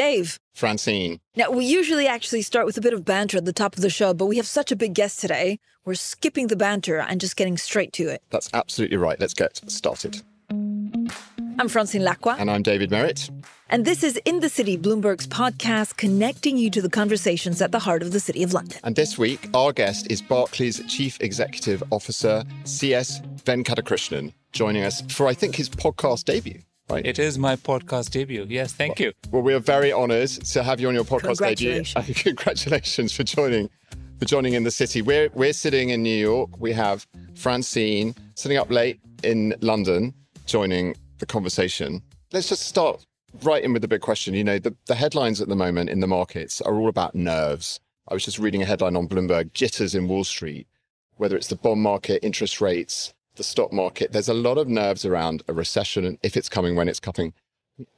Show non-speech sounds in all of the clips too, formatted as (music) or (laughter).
Dave. Francine. Now, we usually actually start with a bit of banter at the top of the show, but we have such a big guest today. We're skipping the banter and just getting straight to it. That's absolutely right. Let's get started. I'm Francine Lacqua. And I'm David Merritt. And this is In the City, Bloomberg's podcast, connecting you to the conversations at the heart of the City of London. And this week, our guest is Barclays Chief Executive Officer, CS Venkatakrishnan, joining us for, I think, his podcast debut. Right. It is my podcast debut. Yes, thank well, you. Well, we are very honoured to have you on your podcast Congratulations. debut. (laughs) Congratulations for joining for joining in the city. We're we're sitting in New York. We have Francine sitting up late in London, joining the conversation. Let's just start right in with the big question. You know, the, the headlines at the moment in the markets are all about nerves. I was just reading a headline on Bloomberg, jitters in Wall Street, whether it's the bond market, interest rates, the stock market. There's a lot of nerves around a recession and if it's coming, when it's coming.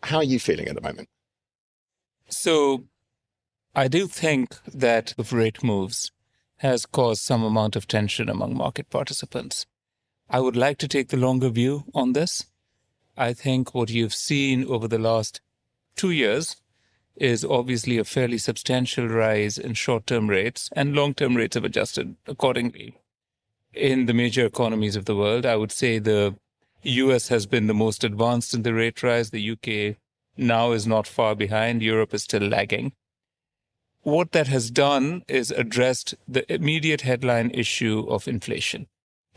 How are you feeling at the moment? So, I do think that the rate moves has caused some amount of tension among market participants. I would like to take the longer view on this. I think what you've seen over the last two years is obviously a fairly substantial rise in short term rates, and long term rates have adjusted accordingly in the major economies of the world. I would say the US has been the most advanced in the rate rise. The UK now is not far behind. Europe is still lagging. What that has done is addressed the immediate headline issue of inflation.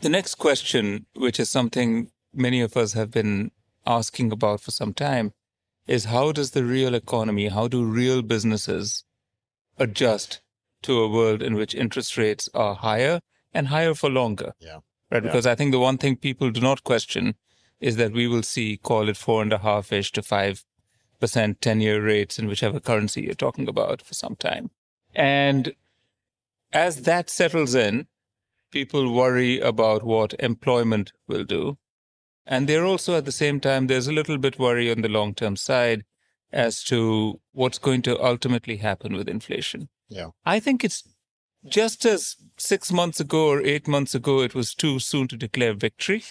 The next question, which is something many of us have been asking about for some time, is how does the real economy, how do real businesses adjust to a world in which interest rates are higher and higher for longer. Yeah. Right. Yeah. Because I think the one thing people do not question is that we will see, call it four and a half ish to five percent 10 year rates in whichever currency you're talking about for some time. And as that settles in, people worry about what employment will do. And they're also at the same time, there's a little bit worry on the long term side as to what's going to ultimately happen with inflation. Yeah. I think it's just as six months ago or eight months ago, it was too soon to declare victory,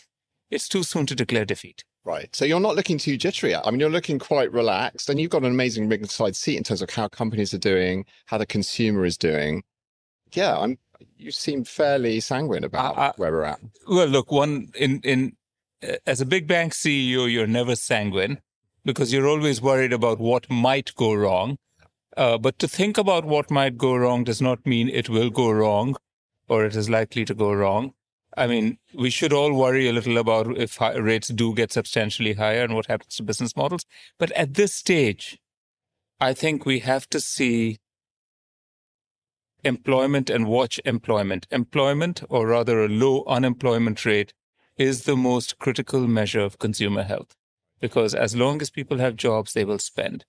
it's too soon to declare defeat. Right. So you're not looking too jittery. I mean, you're looking quite relaxed and you've got an amazing ringside seat in terms of how companies are doing, how the consumer is doing. Yeah, I'm you seem fairly sanguine about I- I- where we're at. Well, look, one in in uh, as a big bank CEO, you're never sanguine because you're always worried about what might go wrong. Uh, but to think about what might go wrong does not mean it will go wrong or it is likely to go wrong. I mean, we should all worry a little about if rates do get substantially higher and what happens to business models. But at this stage, I think we have to see employment and watch employment. Employment, or rather a low unemployment rate, is the most critical measure of consumer health. Because as long as people have jobs, they will spend.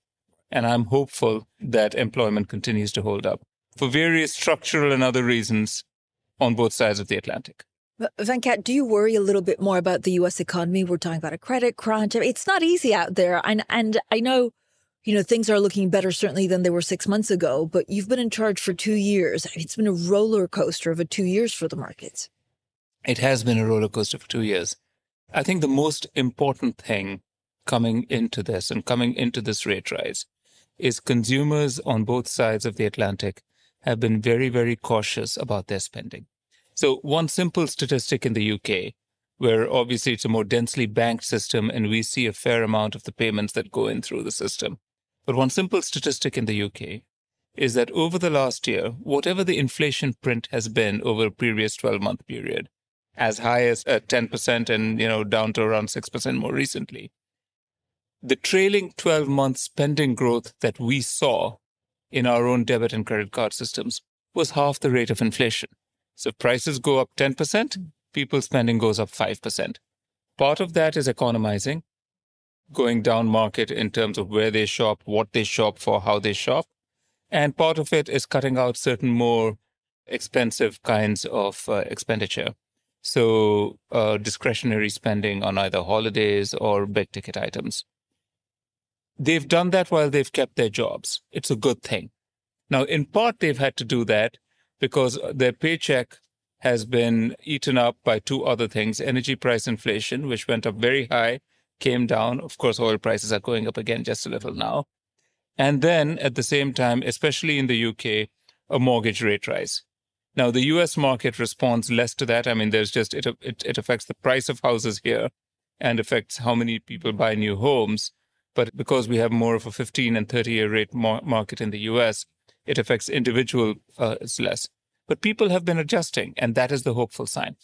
And I'm hopeful that employment continues to hold up for various structural and other reasons on both sides of the Atlantic. Venkat, do you worry a little bit more about the U.S. economy? We're talking about a credit crunch. It's not easy out there, and and I know, you know, things are looking better certainly than they were six months ago. But you've been in charge for two years. It's been a roller coaster of a two years for the markets. It has been a roller coaster for two years. I think the most important thing coming into this and coming into this rate rise is consumers on both sides of the Atlantic have been very, very cautious about their spending. So, one simple statistic in the UK, where obviously it's a more densely banked system and we see a fair amount of the payments that go in through the system. But one simple statistic in the UK is that over the last year, whatever the inflation print has been over a previous 12 month period, as high as uh, 10% and you know down to around 6% more recently the trailing 12 month spending growth that we saw in our own debit and credit card systems was half the rate of inflation so if prices go up 10% people's spending goes up 5% part of that is economizing going down market in terms of where they shop, what they shop for, how they shop. And part of it is cutting out certain more expensive kinds of uh, expenditure. So, uh, discretionary spending on either holidays or big ticket items. They've done that while they've kept their jobs. It's a good thing. Now, in part, they've had to do that because their paycheck has been eaten up by two other things energy price inflation, which went up very high, came down. Of course, oil prices are going up again just a little now. And then at the same time, especially in the UK, a mortgage rate rise. Now, the US market responds less to that. I mean, there's just, it, it, it affects the price of houses here and affects how many people buy new homes. But because we have more of a 15 and 30 year rate mar- market in the US, it affects individuals uh, less. But people have been adjusting, and that is the hopeful sign.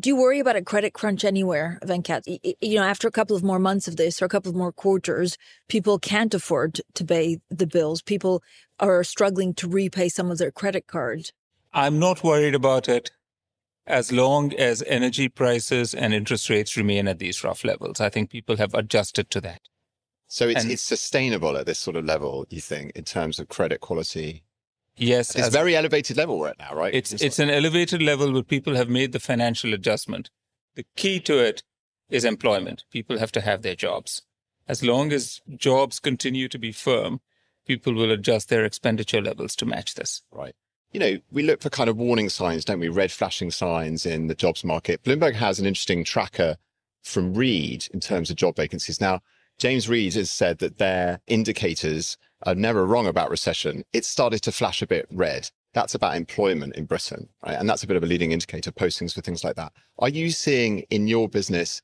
Do you worry about a credit crunch anywhere, Venkat? You know, after a couple of more months of this or a couple of more quarters, people can't afford to pay the bills. People are struggling to repay some of their credit cards. I'm not worried about it as long as energy prices and interest rates remain at these rough levels. I think people have adjusted to that. So it's, and, it's sustainable at this sort of level, you think, in terms of credit quality? Yes. It's a very elevated level right now, right? It's, it's an elevated level where people have made the financial adjustment. The key to it is employment. People have to have their jobs. As long as jobs continue to be firm, people will adjust their expenditure levels to match this. Right you know, we look for kind of warning signs, don't we? Red flashing signs in the jobs market. Bloomberg has an interesting tracker from Reed in terms of job vacancies. Now, James Reed has said that their indicators are never wrong about recession. It started to flash a bit red. That's about employment in Britain, right? And that's a bit of a leading indicator, postings for things like that. Are you seeing in your business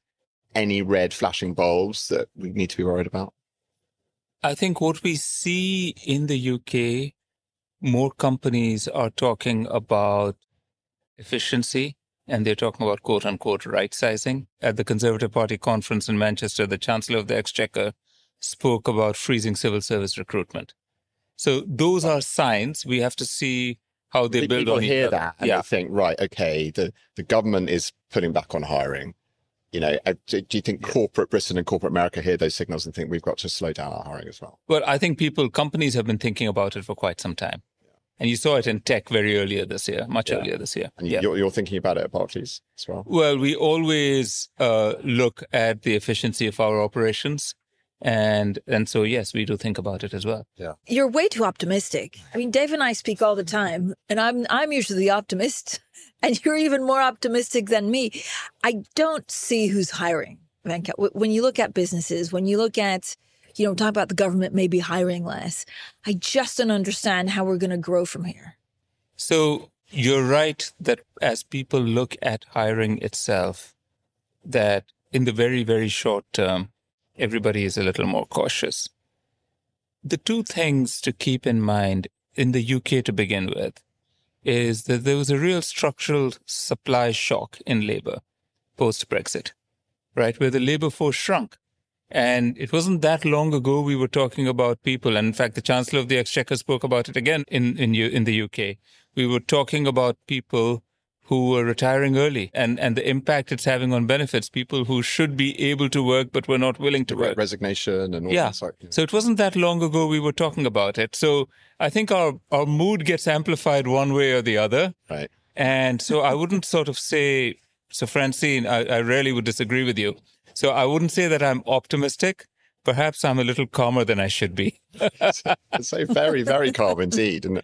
any red flashing bulbs that we need to be worried about? I think what we see in the UK more companies are talking about efficiency and they're talking about quote unquote right sizing. At the Conservative Party conference in Manchester, the Chancellor of the Exchequer spoke about freezing civil service recruitment. So those are signs. We have to see how they build People on hear that and yeah. they think, right, okay, the, the government is putting back on hiring. You know, uh, do, do you think yeah. corporate Britain and corporate America hear those signals and think we've got to slow down our hiring as well? Well, I think people, companies have been thinking about it for quite some time. And you saw it in tech very earlier this year, much yeah. earlier this year. And yeah. you're, you're, thinking about it at Barclays as well? Well, we always uh, look at the efficiency of our operations. And and so yes, we do think about it as well. Yeah. You're way too optimistic. I mean, Dave and I speak all the time, and I'm I'm usually the optimist, (laughs) and you're even more optimistic than me. I don't see who's hiring, Venkat. When you look at businesses, when you look at you know, talk about the government maybe hiring less. I just don't understand how we're going to grow from here. So you're right that as people look at hiring itself, that in the very, very short term, everybody is a little more cautious. The two things to keep in mind in the UK to begin with is that there was a real structural supply shock in labor post Brexit, right? Where the labor force shrunk. And it wasn't that long ago we were talking about people. And in fact, the Chancellor of the Exchequer spoke about it again in, in, in the UK. We were talking about people who were retiring early and, and the impact it's having on benefits, people who should be able to work but were not willing to work. Resignation and all yeah. that. Yeah. So it wasn't that long ago we were talking about it. So I think our, our mood gets amplified one way or the other. Right. And so I wouldn't sort of say, so Francine, I, I really would disagree with you. So I wouldn't say that I'm optimistic. Perhaps I'm a little calmer than I should be. (laughs) so very, very calm indeed. And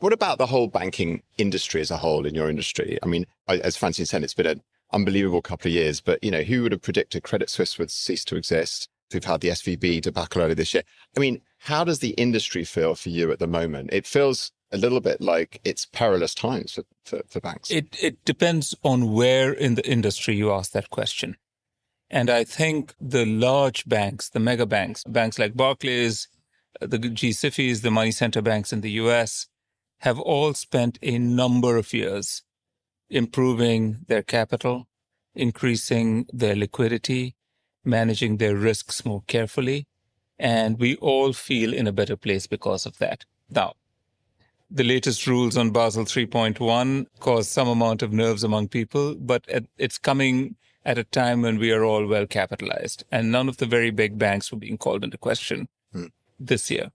what about the whole banking industry as a whole in your industry? I mean, as Francine said, it's been an unbelievable couple of years, but you know, who would have predicted Credit Suisse would cease to exist? We've had the SVB debacle earlier this year. I mean, how does the industry feel for you at the moment? It feels a little bit like it's perilous times for, for, for banks. It, it depends on where in the industry you ask that question. And I think the large banks, the mega banks, banks like Barclays, uh, the G-SIFIs, the money center banks in the US, have all spent a number of years improving their capital, increasing their liquidity, managing their risks more carefully. And we all feel in a better place because of that. Now, the latest rules on Basel 3.1 cause some amount of nerves among people, but it's coming at a time when we are all well capitalized and none of the very big banks were being called into question Hmm. this year.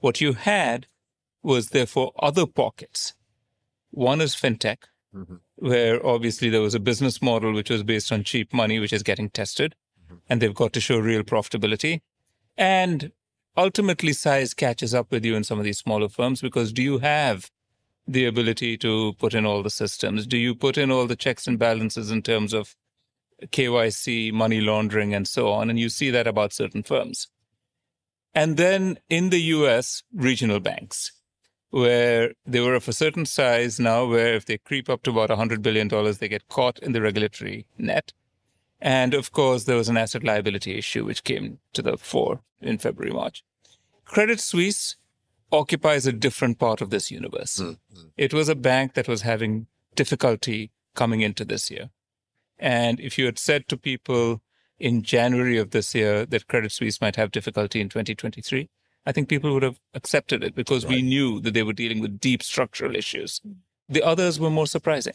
What you had was therefore other pockets. One is fintech, Mhm. where obviously there was a business model which was based on cheap money, which is getting tested, and they've got to show real profitability. And ultimately, size catches up with you in some of these smaller firms because do you have the ability to put in all the systems? Do you put in all the checks and balances in terms of KYC, money laundering, and so on? And you see that about certain firms. And then in the US, regional banks, where they were of a certain size now, where if they creep up to about $100 billion, they get caught in the regulatory net. And of course, there was an asset liability issue which came to the fore in February, March. Credit Suisse occupies a different part of this universe. Mm-hmm. It was a bank that was having difficulty coming into this year. And if you had said to people in January of this year that Credit Suisse might have difficulty in 2023, I think people would have accepted it because we knew that they were dealing with deep structural issues. Mm. The others were more surprising.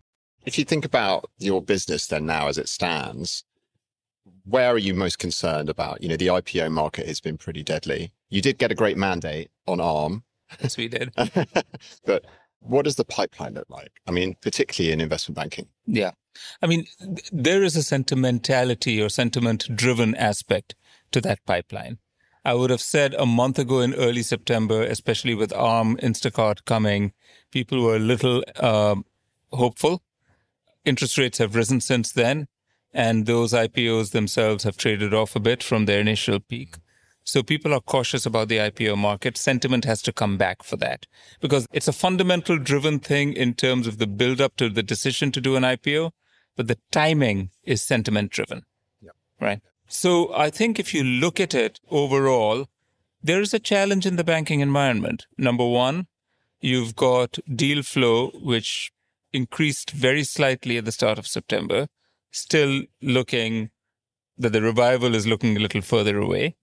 If you think about your business then now as it stands, where are you most concerned about? You know, the IPO market has been pretty deadly. You did get a great mandate on ARM, Yes, we did. (laughs) but what does the pipeline look like? I mean, particularly in investment banking. Yeah. I mean, th- there is a sentimentality or sentiment driven aspect to that pipeline. I would have said a month ago in early September, especially with ARM, Instacart coming, people were a little um, hopeful. Interest rates have risen since then, and those IPOs themselves have traded off a bit from their initial peak. So people are cautious about the IPO market. Sentiment has to come back for that because it's a fundamental driven thing in terms of the build up to the decision to do an IPO, but the timing is sentiment driven. Right. So I think if you look at it overall, there is a challenge in the banking environment. Number one, you've got deal flow, which increased very slightly at the start of September, still looking that the revival is looking a little further away.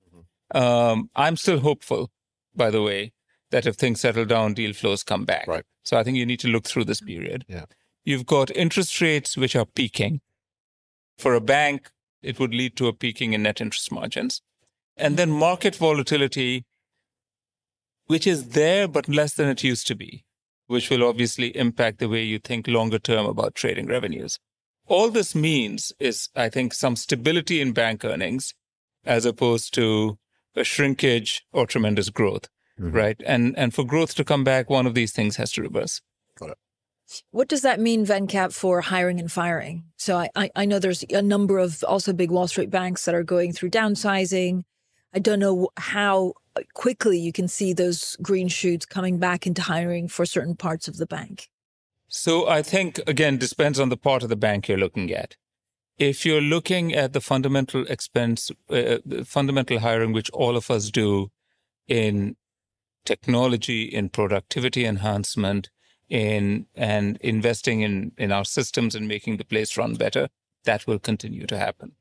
Um, I'm still hopeful, by the way, that if things settle down, deal flows come back. Right. So I think you need to look through this period. Yeah. You've got interest rates which are peaking. For a bank, it would lead to a peaking in net interest margins. And then market volatility, which is there but less than it used to be, which will obviously impact the way you think longer term about trading revenues. All this means is, I think, some stability in bank earnings as opposed to a shrinkage or tremendous growth, mm-hmm. right? And and for growth to come back, one of these things has to reverse. What does that mean, Venkat, for hiring and firing? So I, I, I know there's a number of also big Wall Street banks that are going through downsizing. I don't know how quickly you can see those green shoots coming back into hiring for certain parts of the bank. So I think again depends on the part of the bank you're looking at. If you're looking at the fundamental expense, uh, the fundamental hiring, which all of us do in technology, in productivity enhancement, in and investing in in our systems and making the place run better, that will continue to happen.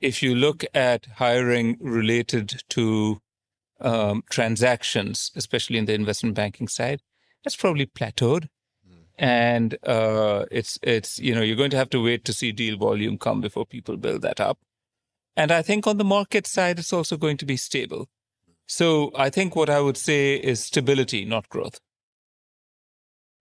If you look at hiring related to um, transactions, especially in the investment banking side, that's probably plateaued and uh, it's it's you know you're going to have to wait to see deal volume come before people build that up. And I think on the market side, it's also going to be stable. So I think what I would say is stability, not growth.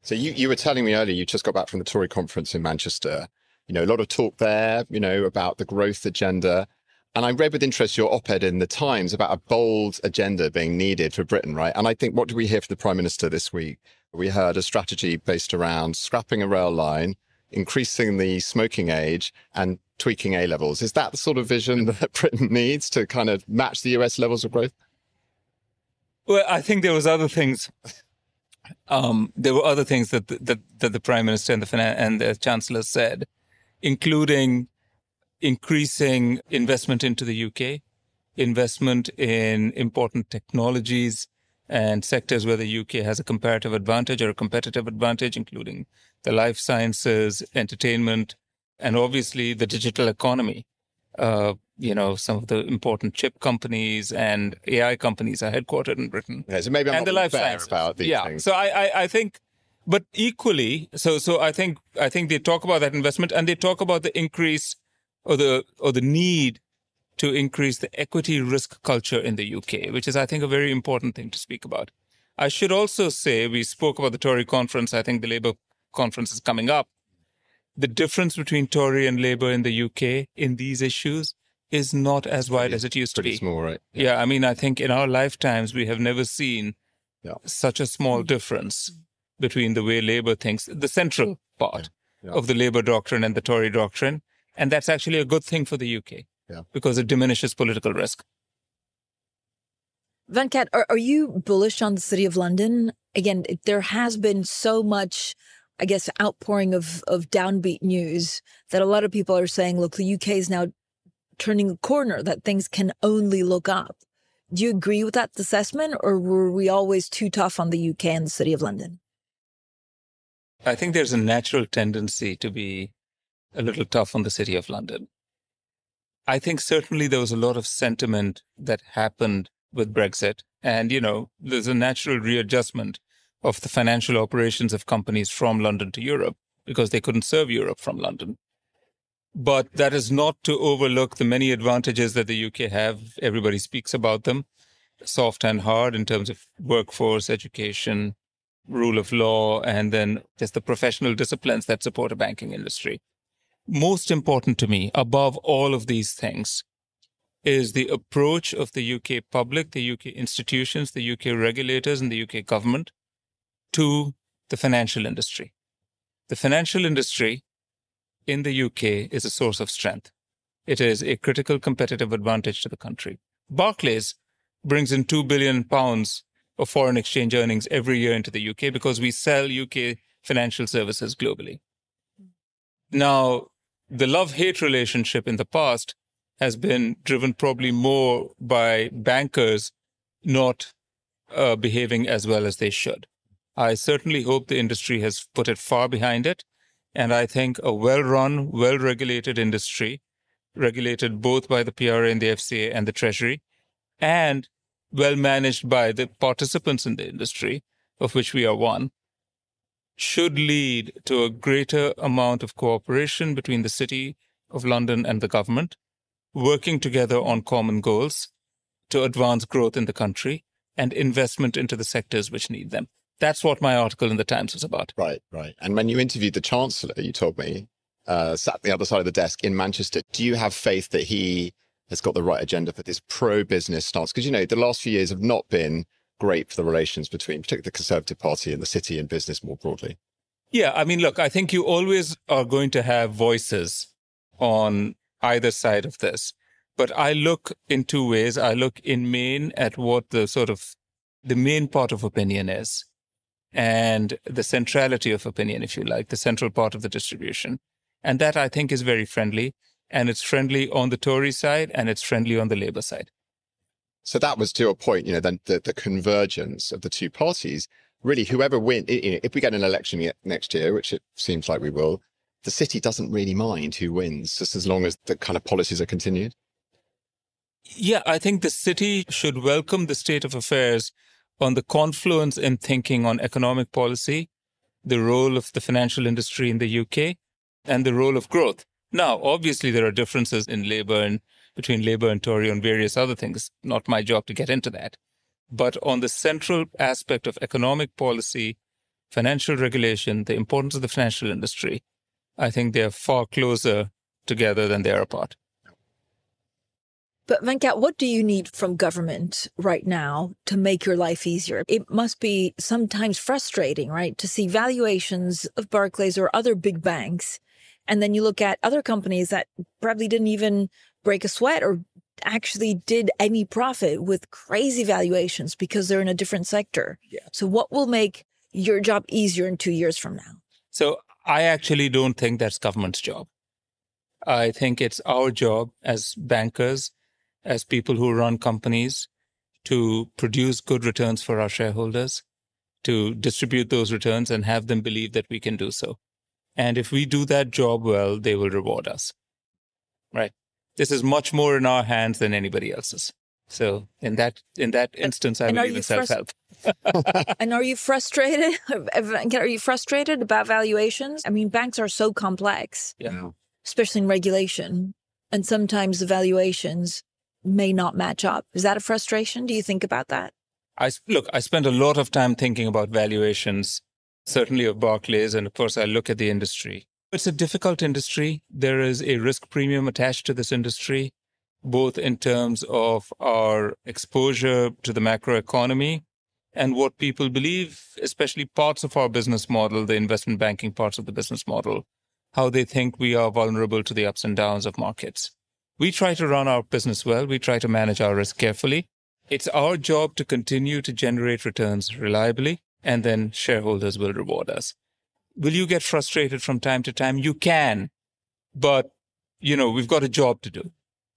So you, you were telling me earlier, you just got back from the Tory conference in Manchester. You know, a lot of talk there, you know, about the growth agenda. And I read with interest your op-ed in the Times about a bold agenda being needed for Britain, right? And I think, what do we hear from the Prime Minister this week? We heard a strategy based around scrapping a rail line, increasing the smoking age, and tweaking A levels. Is that the sort of vision (laughs) that Britain needs to kind of match the US levels of growth? Well, I think there was other things. Um, there were other things that the, that, that the prime minister and the and the chancellor said, including increasing investment into the UK, investment in important technologies and sectors where the UK has a comparative advantage or a competitive advantage, including the life sciences, entertainment, and obviously the digital economy. Uh, you know, some of the important chip companies and AI companies are headquartered in Britain. Yeah, so maybe I'm and the not life sciences. about these yeah. things. So I, I, I think, but equally, so so I think I think they talk about that investment and they talk about the increase or the or the need to increase the equity risk culture in the UK, which is I think a very important thing to speak about. I should also say we spoke about the Tory conference. I think the Labour conference is coming up. The difference between Tory and Labour in the UK in these issues is not as wide as it used to Pretty be. small, right? Yeah, I mean, I think in our lifetimes we have never seen Yeah. such a small mm-hmm. difference between the way Labour thinks, the central mm-hmm. part Yeah. of the Labour doctrine and the Tory doctrine, and that's actually a good thing for the UK Yeah. because it diminishes political risk. Venkat, are, are you bullish on the city of London? Again, there has been so much, I guess, outpouring of, of downbeat news that a lot of people are saying, look, the UK is now turning a corner, that things can only look up. Do you agree with that assessment, or were we always too tough on the UK and the city of London? I think there's a natural tendency to be a little tough on the City of London. I think certainly there was a lot of sentiment that happened with Brexit. And, you know, there's a natural readjustment of the financial operations of companies from London to Europe because they couldn't serve Europe from London. But that is not to overlook the many advantages that the UK have. Everybody speaks about them, soft and hard in terms of workforce, education, rule of law, and then just the professional disciplines that support a banking industry. Most important to me, above all of these things, is the approach of the UK public, the UK institutions, the UK regulators, and the UK government to the financial industry. The financial industry in the UK is a source of strength. It is a critical competitive advantage to the country. Barclays brings in 2 billion pounds of foreign exchange earnings every year into the UK because we sell UK financial services globally. Hmm. Now, the love hate relationship in the past has been driven probably more by bankers not uh, behaving as well as they should. I certainly hope the industry has put it far behind it. And I think a well run, well regulated industry, regulated both by the PRA and the FCA and the Treasury, and well managed by the participants in the industry, of which we are one, should lead to a greater amount of cooperation between the City of London and the government, working together on common goals to advance growth in the country and investment into the sectors which need them. That's what my article in the Times was about. Right, right. And when you interviewed the Chancellor, you told me, uh, sat at the other side of the desk in Manchester, do you have faith that he has got the right agenda for this pro business stance? Because, you know, the last few years have not been great for the relations between, particularly the Conservative Party and the city and business more broadly. Yeah, I mean, look, I think you always are going to have voices on either side of this. But I look in two ways. I look in main at what the sort of the main part of opinion is and the centrality of opinion, if you like, the central part of the distribution. And that I think is very friendly. And it's friendly on the Tory side and it's friendly on the Labour side. So that was to a point, you know, then the, the convergence of the two parties. Really, whoever wins, if we get an election next year, which it seems like we will, the city doesn't really mind who wins, just as long as the kind of policies are continued. Yeah, I think the city should welcome the state of affairs on the confluence in thinking on economic policy, the role of the financial industry in the UK, and the role of growth. Now, obviously, there are differences in labor and between labor and Tory on various other things. Not my job to get into that. But on the central aspect of economic policy, financial regulation, the importance of the financial industry, I think they're far closer together than they are apart. But Venkat, what do you need from government right now to make your life easier? It must be sometimes frustrating, right? To see valuations of Barclays or other big banks. And then you look at other companies that probably didn't even break a sweat or actually did any profit with crazy valuations because they're in a different sector. Yeah. So what will make your job easier in two years from now? So I actually don't think that's government's job. I think it's our job as bankers, as people who run companies, to produce good returns for our shareholders, to distribute those returns and have them believe that we can do so. And if we do that job well, they will reward us. Right? This is much more in our hands than anybody else's. So in that in that instance, I and you in self help. And are you frustrated? Are you frustrated about valuations? I mean, banks are so complex, Yeah. especially in regulation, and sometimes the valuations may not match up. Is that a frustration? Do you think about that? I look. I spend a lot of time thinking about valuations, certainly of Barclays, and of course, I look at the industry. It's a difficult industry. There is a risk premium attached to this industry, both in terms of our exposure to the macroeconomy and what people believe, especially parts of our business model, the investment banking parts of the business model, how they think we are vulnerable to the ups and downs of markets. We try to run our business well. We try to manage our risk carefully. It's our job to continue to generate returns reliably, and then shareholders will reward us. Will you get frustrated from time to time? You can, but you know, we've got a job to do.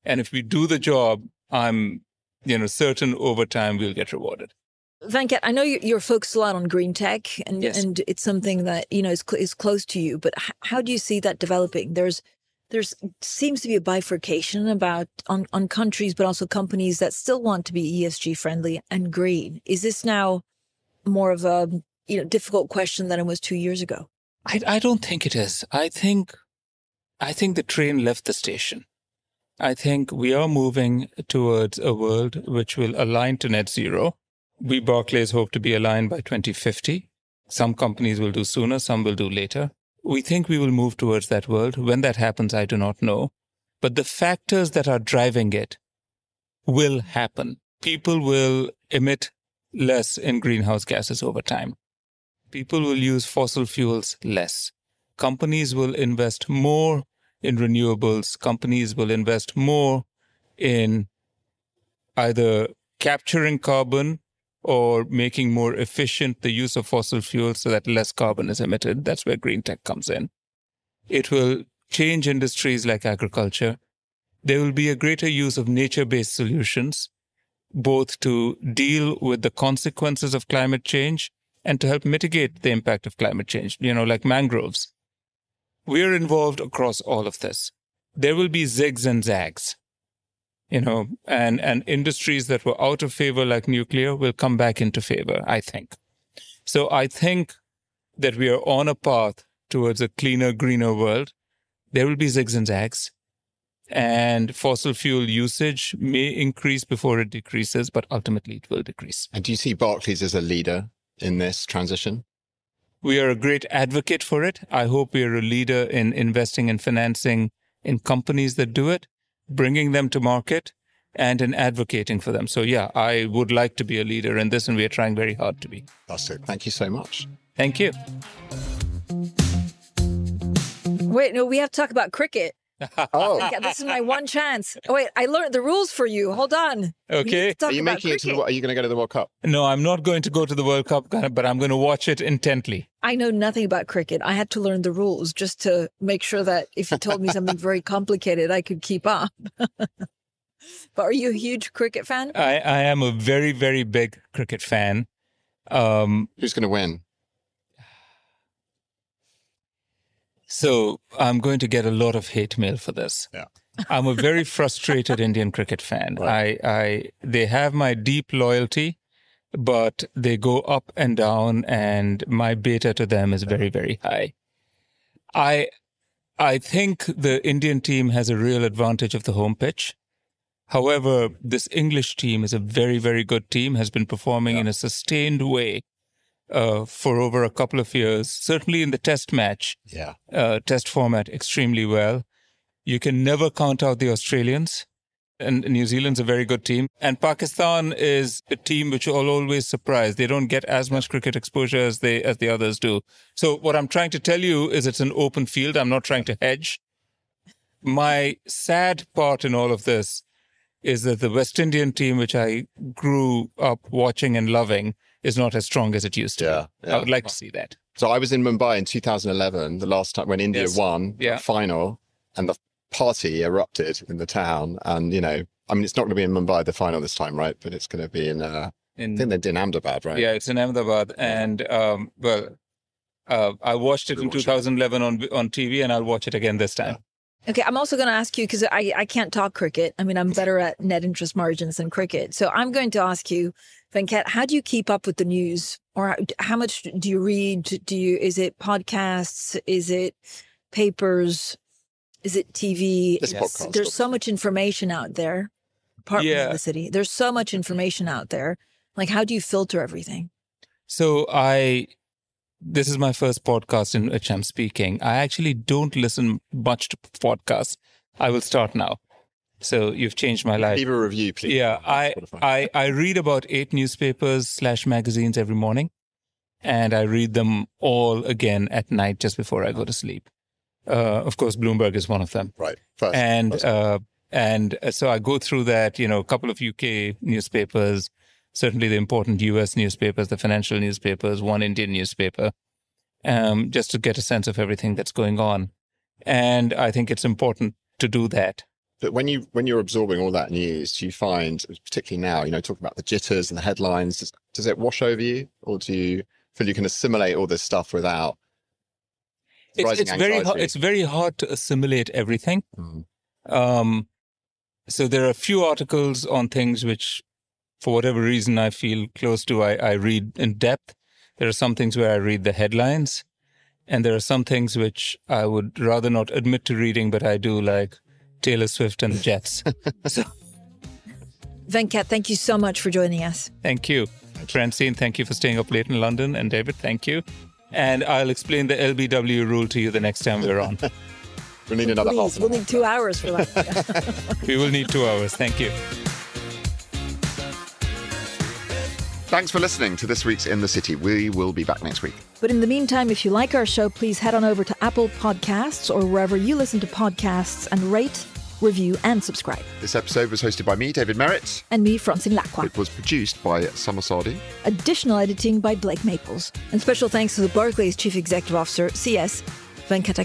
And if we do the job, I'm, you know, certain over time we'll get rewarded. Venkat, I know you- you're focused a lot on green tech, and Yes. and it's something that you know is cl- is close to you. But h- how do you see that developing? There's there's seems to be a bifurcation about on on countries, but also companies that still want to be ESG friendly and green. Is this now more of a you know difficult question than it was two years ago? I, I don't think it is. I think, I think the train left the station. I think we are moving towards a world which will align to net zero. We Barclays hope to be aligned by 2050. Some companies will do sooner, some will do later. We think we will move towards that world. When that happens, I do not know. But the factors that are driving it will happen. People will emit less in greenhouse gases over time people will use fossil fuels less. Companies will invest more in renewables. Companies will invest more in either capturing carbon or making more efficient the use of fossil fuels so that less carbon is emitted. That's where green tech comes in. It will change industries like agriculture. There will be a greater use of nature based solutions, both to deal with the consequences of climate change and to help mitigate the impact of climate change, you know, like mangroves. We're involved across all of this. There will be zigs and zags, you know, and, and industries that were out of favor, like nuclear, will come back into favor, I think. So I think that we are on a path towards a cleaner, greener world. There will be zigs and zags, and fossil fuel usage may increase before it decreases, but ultimately it will decrease. And do you see Barclays as a leader in this transition? We are a great advocate for it. I hope we are a leader in investing and financing in companies that do it, bringing them to market, and in advocating for them. So, yeah, I would like to be a leader in this, and we are trying very hard to be. Fantastic. Thank you so much. Thank you. Wait, no, we have to talk about cricket. Oh, Venkat, this is my one chance. Oh, wait, I learned the rules for you. Hold on. Okay. are you about making it to the? cricket. Are you going to go to the World Cup? No, I'm not going to go to the World Cup, but I'm going to watch it intently. I know nothing about cricket. I had to learn the rules just to make sure that if you told me something very (laughs) complicated, I could keep up. (laughs) but are you a huge cricket fan? I, I am a very, very big cricket fan. Um, Who's going to win? So I'm going to get a lot of hate mail for this. Yeah. (laughs) I'm a very frustrated Indian cricket fan. Right. I, I, they have my deep loyalty, but they go up and down, and my beta to them is very, very high. I, I think the Indian team has a real advantage of the home pitch. However, this English team is a very, very good team, has been performing in a sustained way uh, for over a couple of years, certainly in the test match Yeah. uh, test format extremely well. You can never count out the Australians. And New Zealand's a very good team. And Pakistan is a team which will always surprise. They don't get as much cricket exposure as they as the others do. So what I'm trying to tell you is it's an open field. I'm not trying to hedge. My sad part in all of this is that the West Indian team, which I grew up watching and loving, is not as strong as it used to. Yeah, yeah. I would like to see that. So I was in Mumbai in 2011, the last time when India Yes. won Yeah. the final, and the party erupted in the town, and you know, I mean, it's not going to be in Mumbai the final this time, right? But it's going to be in. Uh, In, I think they're in Ahmedabad, right? Yeah, it's in Ahmedabad, and um, well, uh, I watched it in Watch it. 2011 on on TV, and I'll watch it again this time. Okay, I'm also going to ask you because I, I can't talk cricket. I mean, I'm better at net interest margins than cricket. So I'm going to ask you, Venkat, how do you keep up with the news, or how, how much do you read? Do you is it podcasts? Is it papers? Is it TV? Yes. podcast. There's so much information out there. Apart from the city, there's so much information out there. Like, how do you filter everything? So I, this is my first podcast in which I'm speaking. I actually don't listen much to podcasts. I will start now. So you've changed my life. Leave a review, please. Yeah, I, I, I read about eight newspapers slash magazines every morning, and I read them all again at night just before I go to sleep. Uh, of course, Bloomberg is one of them, right. First, and first. uh, and so I go through that. You know, a couple of UK newspapers, certainly the important US newspapers, the financial newspapers, one Indian newspaper, um, just to get a sense of everything that's going on. And I think it's important to do that. But when you when you're absorbing all that news, do you find, particularly now, you know, talking about the jitters and the headlines, does, does it wash over you, or do you feel you can assimilate all this stuff without? It's, rising it's very hard, it's very hard to assimilate everything. Mm. Um, so there are a few articles on things which, for whatever reason, I feel close to. I, I read in depth. There are some things where I read the headlines, and there are some things which I would rather not admit to reading, but I do, like Taylor Swift and the Jets. (laughs) so Venkat, thank you so much for joining us. thank you, Francine. Thank you for staying up late in London, and David, thank you. And I'll explain the LBW rule to you the next time we're on. (laughs) we'll need another half. Please, an we'll need two hours for that. (laughs) we will need two hours. Thank you. Thanks for listening to this week's In the City. We will be back next week. But in the meantime, if you like our show, please head on over to Apple Podcasts or wherever you listen to podcasts and rate, review, and subscribe. This episode was hosted by me, David Merritt. And me, Francine Lacqua. It was produced by Summer Sardi. Additional editing by Blake Maples. And special thanks to the Barclays Chief Executive Officer, CS Venkata